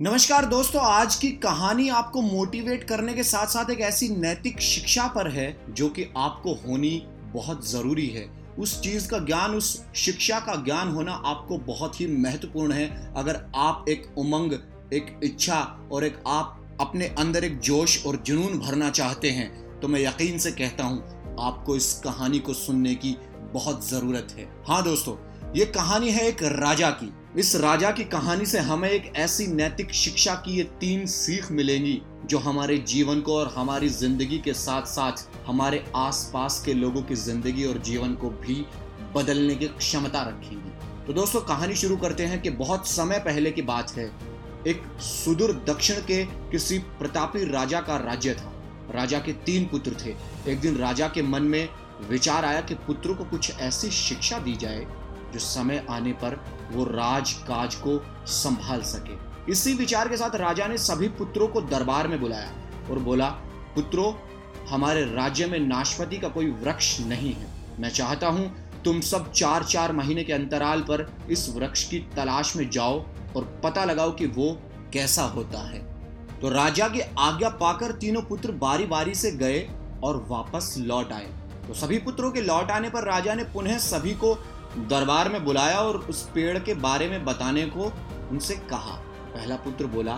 नमस्कार दोस्तों, आज की कहानी आपको मोटिवेट करने के साथ साथ एक ऐसी नैतिक शिक्षा पर है जो कि आपको होनी बहुत ज़रूरी है। उस चीज़ का ज्ञान, उस शिक्षा का ज्ञान होना आपको बहुत ही महत्वपूर्ण है। अगर आप एक उमंग, एक इच्छा और एक आप अपने अंदर एक जोश और जुनून भरना चाहते हैं तो मैं यकीन से कहता हूँ, आपको इस कहानी को सुनने की बहुत ज़रूरत है। हाँ दोस्तों, ये कहानी है एक राजा की। इस राजा की कहानी से हमें एक ऐसी नैतिक शिक्षा की ये तीन सीख मिलेंगी, जो हमारे जीवन को और हमारी ज़िंदगी के साथ साथ हमारे आसपास के लोगों की ज़िंदगी और जीवन को भी बदलने की क्षमता रखेंगी। तो दोस्तों, कहानी शुरू करते हैं कि बहुत समय पहले की बात है। एक सुदूर दक्षिण के किसी प्रतापी राजा का राज्य था। राजा के तीन पुत्र थे। एक दिन राजा के मन में विचार आया कि पुत्रों को कुछ ऐसी शिक्षा दी जाए जो समय आने पर वो राज काज को संभाल सके। इसी विचार के साथ राजा ने सभी पुत्रों को दरबार में बुलाया और बोला, पुत्रों, हमारे राज्य में नाशपति का कोई वृक्ष नहीं है। मैं चाहता हूँ तुम सब चार चार महीने के अंतराल पर इस वृक्ष की तलाश में जाओ और पता लगाओ कि वो कैसा होता है। तो राजा की आज्ञा पाकर तीनों पुत्र बारी बारी से गए और वापस लौट आए। तो सभी पुत्रों के लौट आने पर राजा ने पुनः सभी को दरबार में बुलाया और उस पेड़ के बारे में बताने को उनसे कहा। पहला पुत्र बोला,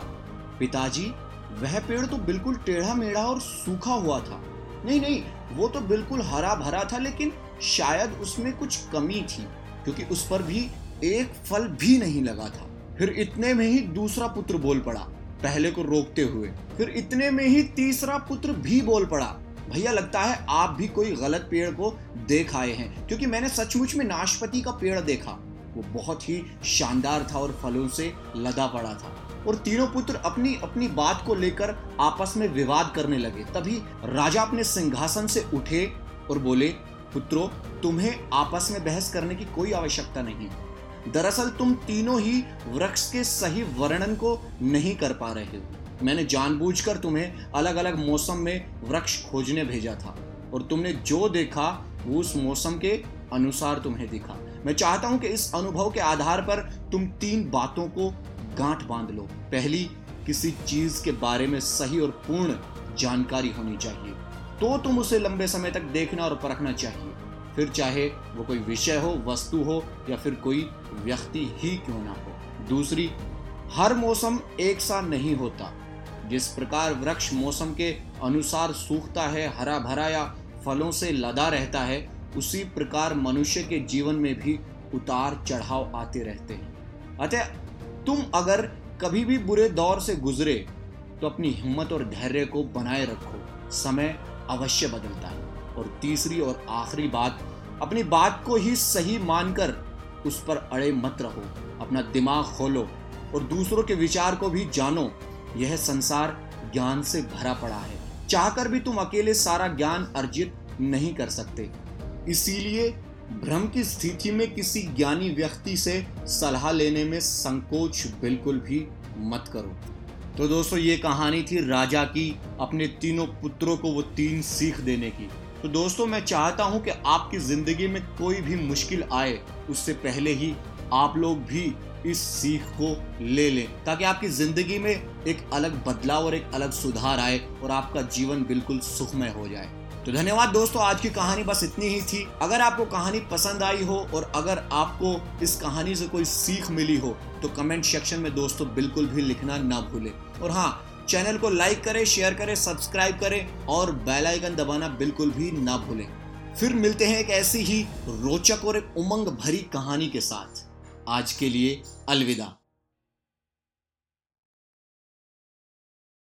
पिताजी, वह पेड़ तो बिल्कुल टेढ़ा मेढ़ा और सूखा हुआ था। नहीं नहीं, वो तो बिल्कुल हरा भरा था, लेकिन शायद उसमें कुछ कमी थी, क्योंकि उस पर भी एक फल भी नहीं लगा था। फिर इतने में ही दूसरा पुत्र बोल पड़ा, पहले को रोकते हुए। फिर इतने में ही तीसरा पुत्र भी बोल पड़ा। भैया लगता है आप भी कोई गलत पेड़ को देख आए हैं, क्योंकि मैंने सचमुच में नाशपति का पेड़ देखा। वो बहुत ही शानदार था और फलों से लदा पड़ा था। और तीनों पुत्र अपनी अपनी बात को लेकर आपस में विवाद करने लगे। तभी राजा अपने सिंहासन से उठे और बोले, पुत्रों, तुम्हें आपस में बहस करने की कोई आवश्यकता नहीं। दरअसल तुम तीनों ही वृक्ष के सही वर्णन को नहीं कर पा रहे हो। मैंने जानबूझकर तुम्हें अलग अलग मौसम में वृक्ष खोजने भेजा था, और तुमने जो देखा, वो उस मौसम के अनुसार तुम्हें दिखा। मैं चाहता हूँ कि इस अनुभव के आधार पर तुम तीन बातों को गांठ बाँध लो। पहली, किसी चीज़ के बारे में सही और पूर्ण जानकारी होनी चाहिए तो तुम उसे लंबे समय तक देखना और परखना चाहिए। फिर चाहे वो कोई विषय हो, वस्तु हो, या फिर कोई व्यक्ति ही क्यों ना हो। दूसरी, हर मौसम एक सा नहीं होता जिस प्रकार वृक्ष मौसम के अनुसार सूखता है हरा भरा या फलों से लदा रहता है, उसी प्रकार मनुष्य के जीवन में भी उतार चढ़ाव आते रहते हैं। अतः तुम अगर कभी भी बुरे दौर से गुजरे तो अपनी हिम्मत और धैर्य को बनाए रखो। समय अवश्य बदलता है। और तीसरी और आखिरी बात, अपनी बात को ही सही मानकर उस पर अड़े मत रहो। अपना दिमाग खोलो और दूसरों के विचार को भी जानो। यह संसार ज्ञान से भरा पड़ा है। चाहकर भी तुम अकेले सारा ज्ञान अर्जित नहीं कर सकते। इसीलिए भ्रम की स्थिति में किसी ज्ञानी व्यक्ति से सलाह लेने में संकोच बिल्कुल भी मत करो। तो दोस्तों, ये कहानी थी राजा की अपने तीनों पुत्रों को वो तीन सीख देने की। तो दोस्तों, मैं चाहता हूँ कि आपकी ज़िंदगी में कोई भी मुश्किल आए, उससे पहले ही आप लोग भी इस सीख को ले लें, ताकि आपकी ज़िंदगी में एक अलग बदलाव और एक अलग सुधार आए और आपका जीवन बिल्कुल सुखमय हो जाए। तो धन्यवाद दोस्तों, आज की कहानी बस इतनी ही थी। अगर आपको कहानी पसंद आई हो और अगर आपको इस कहानी से कोई सीख मिली हो तो कमेंट सेक्शन में दोस्तों बिल्कुल भी लिखना ना भूलें। और हाँ चैनल को लाइक करें, शेयर करें, सब्सक्राइब करें और बेल आइकन दबाना बिल्कुल भी ना भूलें। फिर मिलते हैं एक ऐसी ही रोचक और एक उमंग भरी कहानी के साथ। आज के लिए अलविदा।